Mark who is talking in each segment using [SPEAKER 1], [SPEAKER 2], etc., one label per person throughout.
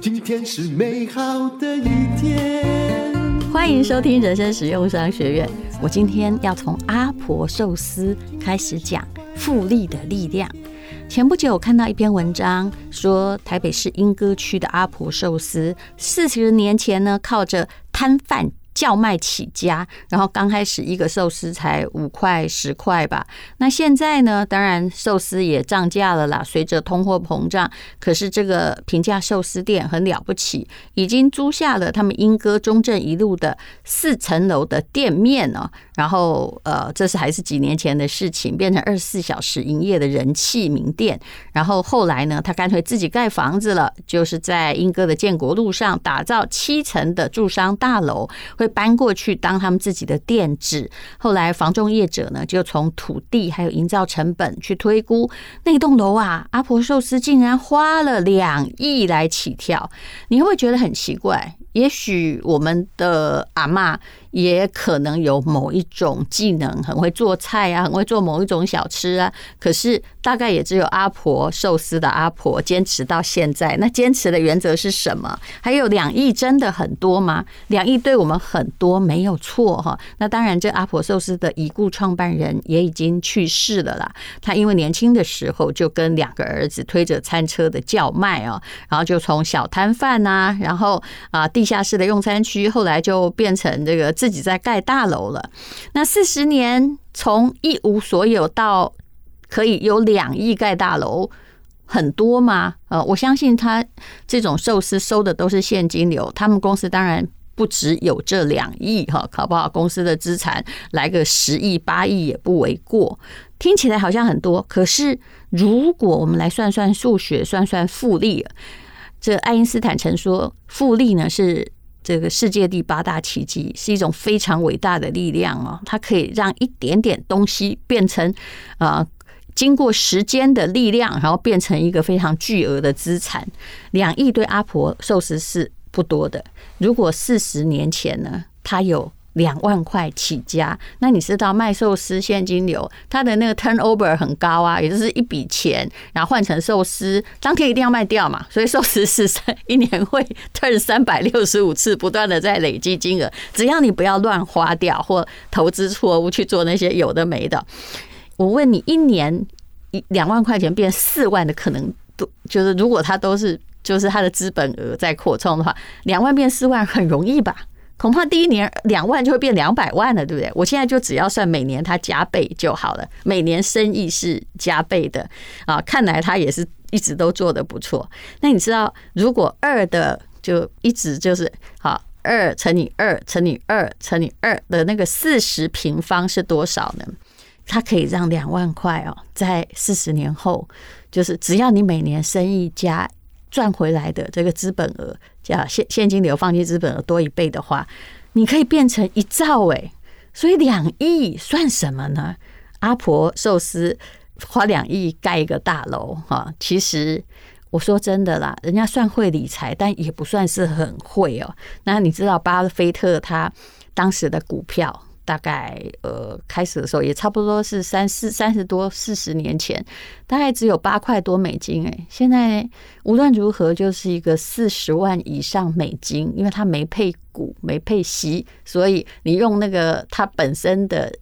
[SPEAKER 1] 今天是美好的一天。
[SPEAKER 2] 欢迎收听人生实用商学院。我今天要从阿婆寿司开始讲复利的力量。前不久我看到一篇文章，说台北市莺歌区的阿婆寿司，四十年前呢，靠着摊贩。叫卖起家，然后刚开始一个寿司才五块十块吧。那现在呢？当然寿司也涨价了啦，随着通货膨胀。可是这个平价寿司店很了不起，已经租下了他们莺歌中正一路的四层楼的店面哦。然后呃，这是还是几年前的事情，变成二十四小时营业的人气名店。然后后来呢，他干脆自己盖房子了，就是在英哥的建国路上打造七层的住商大楼。会搬过去当他们自己的店址。后来房仲业者呢，就从土地还有营造成本去推估，那栋楼啊，阿婆寿司竟然花了两亿来起跳。你会不会觉得很奇怪？也许我们的阿嬷。也可能有某一种技能，很会做菜啊，很会做某一种小吃啊。可是大概也只有阿婆寿司的阿婆坚持到现在。那坚持的原则是什么？还有两亿真的很多吗？两亿对我们很多没有错哈。那当然，这阿婆寿司的已故创办人也已经去世了啦。他因为年轻的时候就跟两个儿子推着餐车的叫卖哦，然后就从小摊贩呐，然后啊地下室的用餐区，后来就变成这个。自己在盖大楼了，那四十年从一无所有到可以有两亿盖大楼，很多吗？呃，我相信他这种寿司收的都是现金流，他们公司当然不只有这两亿哈，搞不好公司的资产来个十亿八亿也不为过。听起来好像很多，可是如果我们来算算数学，算算复利，这爱因斯坦曾说，复利呢是。这个世界第八大奇迹是一种非常伟大的力量哦，它可以让一点点东西变成啊，经过时间的力量，然后变成一个非常巨额的资产。两亿对阿婆寿司是不多的，如果四十年前呢，它有。两万块起家，那你知道卖寿司现金流，它的那个 turnover 很高啊，也就是一笔钱，然后换成寿司，当天一定要卖掉嘛，所以寿司是一年会 turn 三百六十五次，不断的在累积金额，只要你不要乱花掉或投资错误去做那些有的没的。我问你，一年一两万块钱变四万的可能都就是，如果它都是就是它的资本额在扩充的话，两万变四万很容易吧？恐怕第一年两万就会变两百万了，对不对？我现在就只要算每年它加倍就好了，每年生意是加倍的啊，看来它也是一直都做得不错。那你知道，如果二的就一直就是好，二乘以二乘以二乘以二的那个四十平方是多少呢？它可以让两万块哦，在四十年后，就是只要你每年生意加。赚回来的这个资本额，叫现现金流放进资本额多一倍的话，你可以变成一兆诶，所以两亿算什么呢？阿婆寿司花两亿盖一个大楼哈，其实我说真的啦，人家算会理财，但也不算是很会哦。那你知道巴菲特他当时的股票？大概呃，开始的时候也差不多是三四三十多四十年前，大概只有八块多美金诶，现在无论如何就是一个四十万以上美金，因为它没配股没配息，所以你用那个它本身的。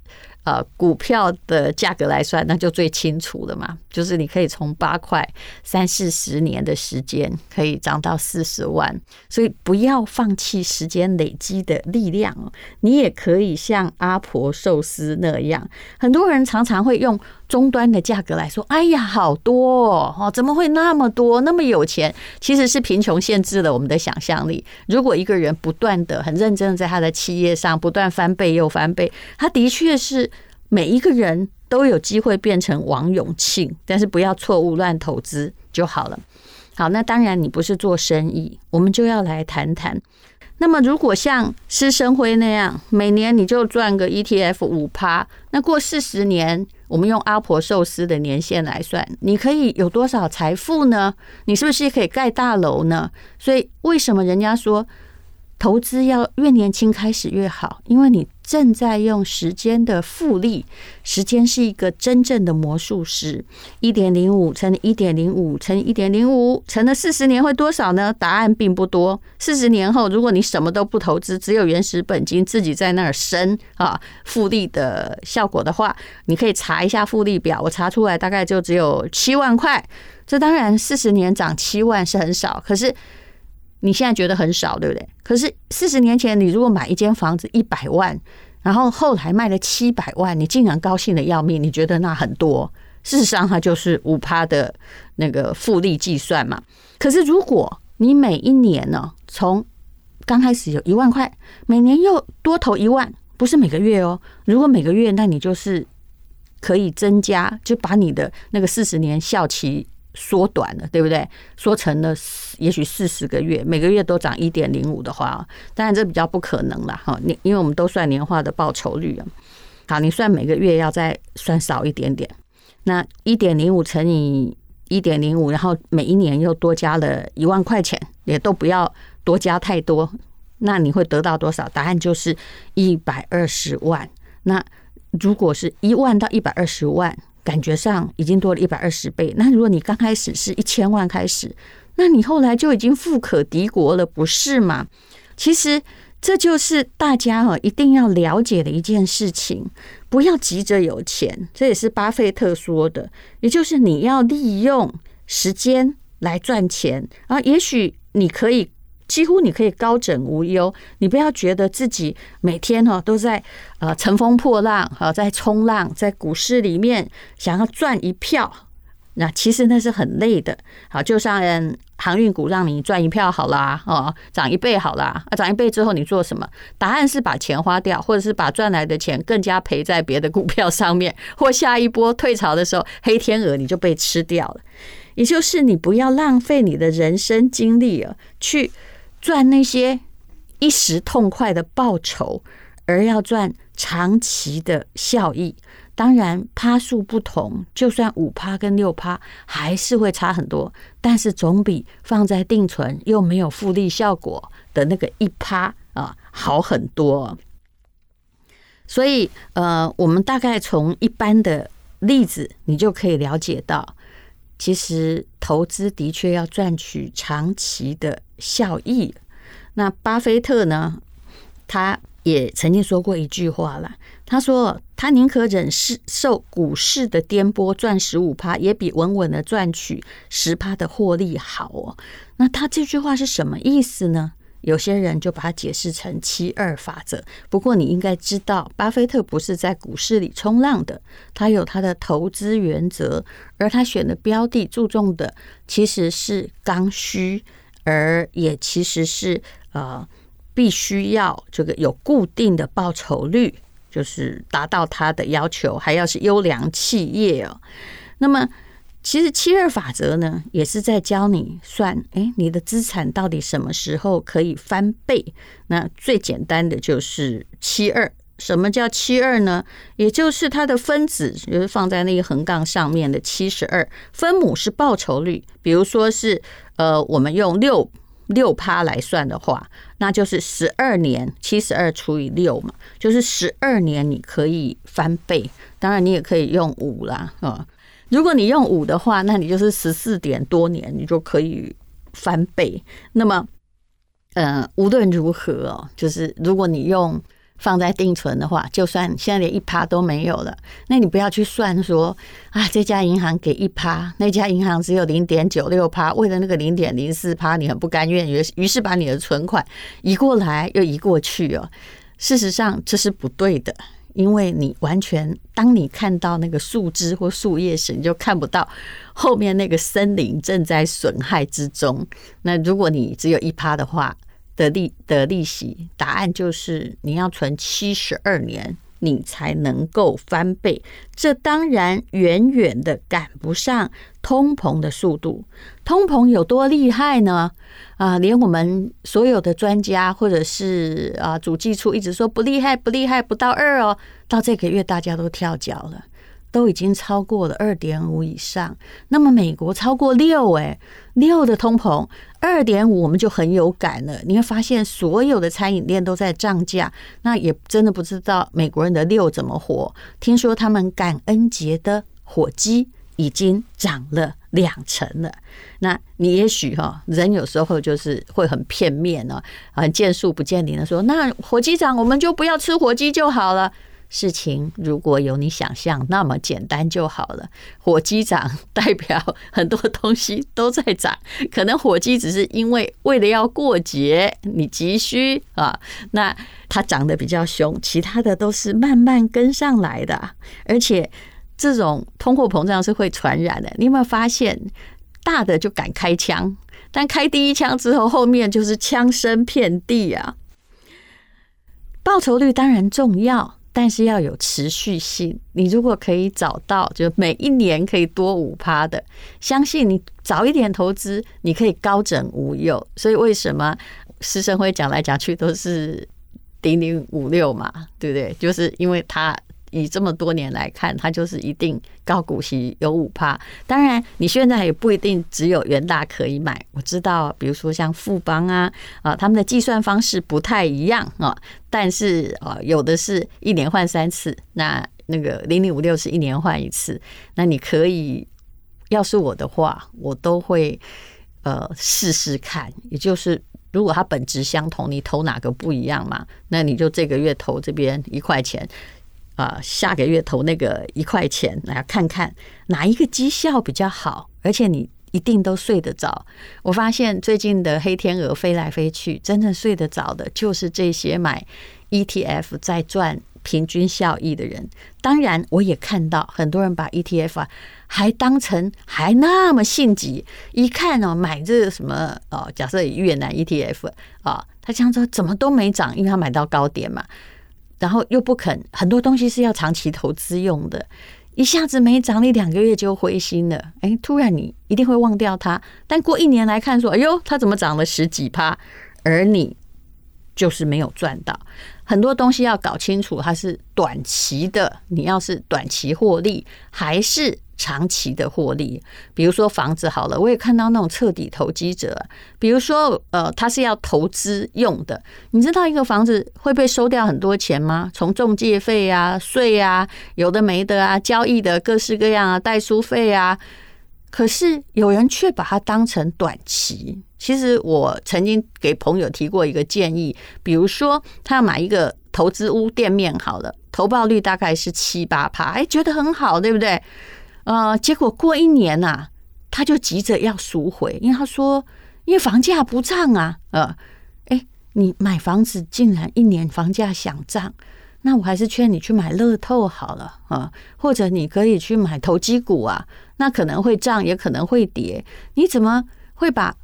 [SPEAKER 2] 呃，股票的价格来算，那就最清楚了嘛。就是你可以从八块三四十年的时间，可以涨到四十万。所以不要放弃时间累积的力量。你也可以像阿婆寿司那样，很多人常常会用终端的价格来说：“哎呀，好多哦，怎么会那么多，那么有钱？”其实是贫穷限制了我们的想象力。如果一个人不断的很认真的在他的企业上不断翻倍又翻倍，他的确是。每一个人都有机会变成王永庆，但是不要错误乱投资就好了。好，那当然你不是做生意，我们就要来谈谈。那么如果像施生辉那样，每年你就赚个 ETF 五趴，那过四十年，我们用阿婆寿司的年限来算，你可以有多少财富呢？你是不是可以盖大楼呢？所以为什么人家说投资要越年轻开始越好？因为你正在用时间的复利，时间是一个真正的魔术师。一点零五乘以一点零五乘以一点零五，乘了四十年会多少呢？答案并不多。四十年后，如果你什么都不投资，只有原始本金自己在那儿生啊复利的效果的话，你可以查一下复利表，我查出来大概就只有七万块。这当然四十年涨七万是很少，可是。你现在觉得很少，对不对？可是四十年前，你如果买一间房子一百万，然后后来卖了七百万，你竟然高兴的要命，你觉得那很多？事实上，它就是五趴的那个复利计算嘛。可是如果你每一年呢，从刚开始有一万块，每年又多投一万，不是每个月哦。如果每个月，那你就是可以增加，就把你的那个四十年效期。缩短了，对不对？缩成了也许四十个月，每个月都涨一点零五的话，当然这比较不可能了哈。你因为我们都算年化的报酬率啊，好，你算每个月要再算少一点点，那一点零五乘以一点零五，然后每一年又多加了一万块钱，也都不要多加太多，那你会得到多少？答案就是一百二十万。那如果是一万到一百二十万。感觉上已经多了一百二十倍。那如果你刚开始是一千万开始，那你后来就已经富可敌国了，不是吗？其实这就是大家哈一定要了解的一件事情，不要急着有钱。这也是巴菲特说的，也就是你要利用时间来赚钱啊。也许你可以。几乎你可以高枕无忧，你不要觉得自己每天哈都在呃乘风破浪哈，在冲浪，在股市里面想要赚一票，那其实那是很累的。好，就像航运股让你赚一票好啦，哦，涨一倍好啦，啊，涨一倍之后你做什么？答案是把钱花掉，或者是把赚来的钱更加赔在别的股票上面，或下一波退潮的时候，黑天鹅你就被吃掉了。也就是你不要浪费你的人生精力啊，去。赚那些一时痛快的报酬，而要赚长期的效益。当然，趴数不同，就算五趴跟六趴还是会差很多，但是总比放在定存又没有复利效果的那个一趴啊好很多。所以，呃，我们大概从一般的例子，你就可以了解到。其实投资的确要赚取长期的效益。那巴菲特呢？他也曾经说过一句话了。他说：“他宁可忍受股市的颠簸，赚十五趴，也比稳稳的赚取十趴的获利好哦。”那他这句话是什么意思呢？有些人就把它解释成七二法则。不过你应该知道，巴菲特不是在股市里冲浪的，他有他的投资原则，而他选的标的注重的其实是刚需，而也其实是呃必须要这个有固定的报酬率，就是达到他的要求，还要是优良企业哦。那么。其实七二法则呢，也是在教你算，哎，你的资产到底什么时候可以翻倍？那最简单的就是七二。什么叫七二呢？也就是它的分子，就是放在那个横杠上面的七十二，分母是报酬率。比如说是呃，我们用六六趴来算的话，那就是十二年，七十二除以六嘛，就是十二年你可以翻倍。当然，你也可以用五啦，啊。如果你用五的话，那你就是十四点多年，你就可以翻倍。那么，呃，无论如何哦，就是如果你用放在定存的话，就算现在连一趴都没有了，那你不要去算说啊，这家银行给一趴，那家银行只有零点九六趴，为了那个零点零四趴，你很不甘愿，于于是把你的存款移过来又移过去哦。事实上，这是不对的。因为你完全，当你看到那个树枝或树叶时，你就看不到后面那个森林正在损害之中。那如果你只有一趴的话的利的利息，答案就是你要存七十二年。你才能够翻倍，这当然远远的赶不上通膨的速度。通膨有多厉害呢？啊，连我们所有的专家或者是啊，主计处一直说不厉害，不厉害，不到二哦。到这个月大家都跳脚了。都已经超过了二点五以上，那么美国超过六，哎，六的通膨，二点五我们就很有感了。你会发现所有的餐饮店都在涨价，那也真的不知道美国人的六怎么活。听说他们感恩节的火鸡已经涨了两成了。那你也许哈，人有时候就是会很片面哦，很见树不见林的说，那火鸡涨，我们就不要吃火鸡就好了。事情如果有你想象那么简单就好了。火鸡涨 代表很多东西都在涨，可能火鸡只是因为为了要过节你急需啊，那它涨得比较凶，其他的都是慢慢跟上来的。而且这种通货膨胀是会传染的。你有没有发现，大的就敢开枪，但开第一枪之后，后面就是枪声遍地啊。报酬率当然重要。但是要有持续性。你如果可以找到，就每一年可以多五趴的，相信你早一点投资，你可以高枕无忧。所以为什么师生会讲来讲去都是零零五六嘛，对不对？就是因为他。以这么多年来看，它就是一定高股息有五趴。当然，你现在也不一定只有元大可以买。我知道，比如说像富邦啊啊，他们的计算方式不太一样啊。但是啊，有的是一年换三次，那那个零零五六是一年换一次。那你可以，要是我的话，我都会呃试试看。也就是，如果它本质相同，你投哪个不一样嘛？那你就这个月投这边一块钱。啊，下个月投那个一块钱，来看看哪一个绩效比较好，而且你一定都睡得着。我发现最近的黑天鹅飞来飞去，真正睡得着的就是这些买 ETF 在赚平均效益的人。当然，我也看到很多人把 ETF 啊还当成还那么性急，一看哦，买这个什么哦，假设越南 ETF 啊，他这样说怎么都没涨，因为他买到高点嘛。然后又不肯，很多东西是要长期投资用的，一下子没涨，你两个月就灰心了。哎，突然你一定会忘掉它，但过一年来看，说，哎呦，它怎么涨了十几趴？而你就是没有赚到。很多东西要搞清楚，它是短期的，你要是短期获利，还是？长期的获利，比如说房子好了，我也看到那种彻底投机者，比如说呃，他是要投资用的。你知道一个房子会被收掉很多钱吗？从中介费啊、税啊，有的没的啊，交易的各式各样啊，代书费啊。可是有人却把它当成短期。其实我曾经给朋友提过一个建议，比如说他要买一个投资屋店面好了，投报率大概是七八趴，哎，觉得很好，对不对？呃，结果过一年呐、他就急着要赎回，因为他说，因为房价不涨啊，呃，哎，你买房子竟然一年房价想涨，那我还是劝你去买乐透好了啊、呃，或者你可以去买投机股啊，那可能会涨，也可能会跌，你怎么会把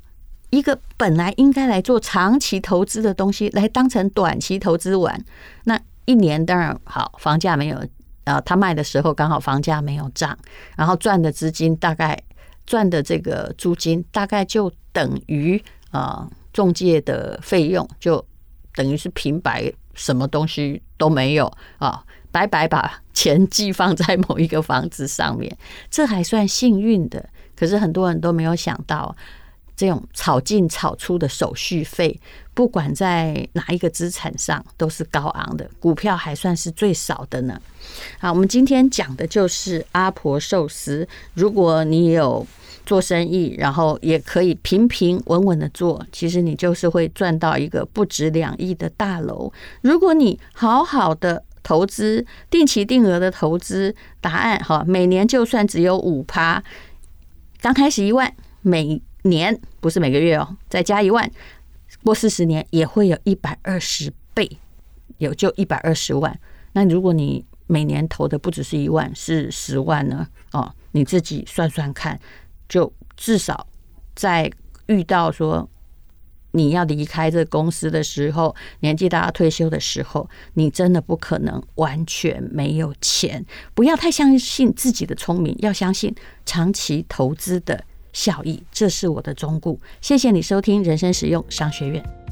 [SPEAKER 2] 一个本来应该来做长期投资的东西，来当成短期投资玩？那一年当然好，房价没有。啊，他卖的时候刚好房价没有涨，然后赚的资金大概赚的这个租金大概就等于啊中介的费用，就等于是平白什么东西都没有啊，白白把钱寄放在某一个房子上面，这还算幸运的。可是很多人都没有想到。这种炒进炒出的手续费，不管在哪一个资产上都是高昂的，股票还算是最少的呢。好，我们今天讲的就是阿婆寿司。如果你有做生意，然后也可以平平稳稳的做，其实你就是会赚到一个不止两亿的大楼。如果你好好的投资，定期定额的投资，答案哈，每年就算只有五趴，刚开始一万每。年不是每个月哦，再加一万，过四十年也会有一百二十倍，有就一百二十万。那如果你每年投的不只是一万，是十万呢？哦，你自己算算看，就至少在遇到说你要离开这个公司的时候，年纪大要退休的时候，你真的不可能完全没有钱。不要太相信自己的聪明，要相信长期投资的效益，这是我的忠顾。谢谢你收听人生实用商学院。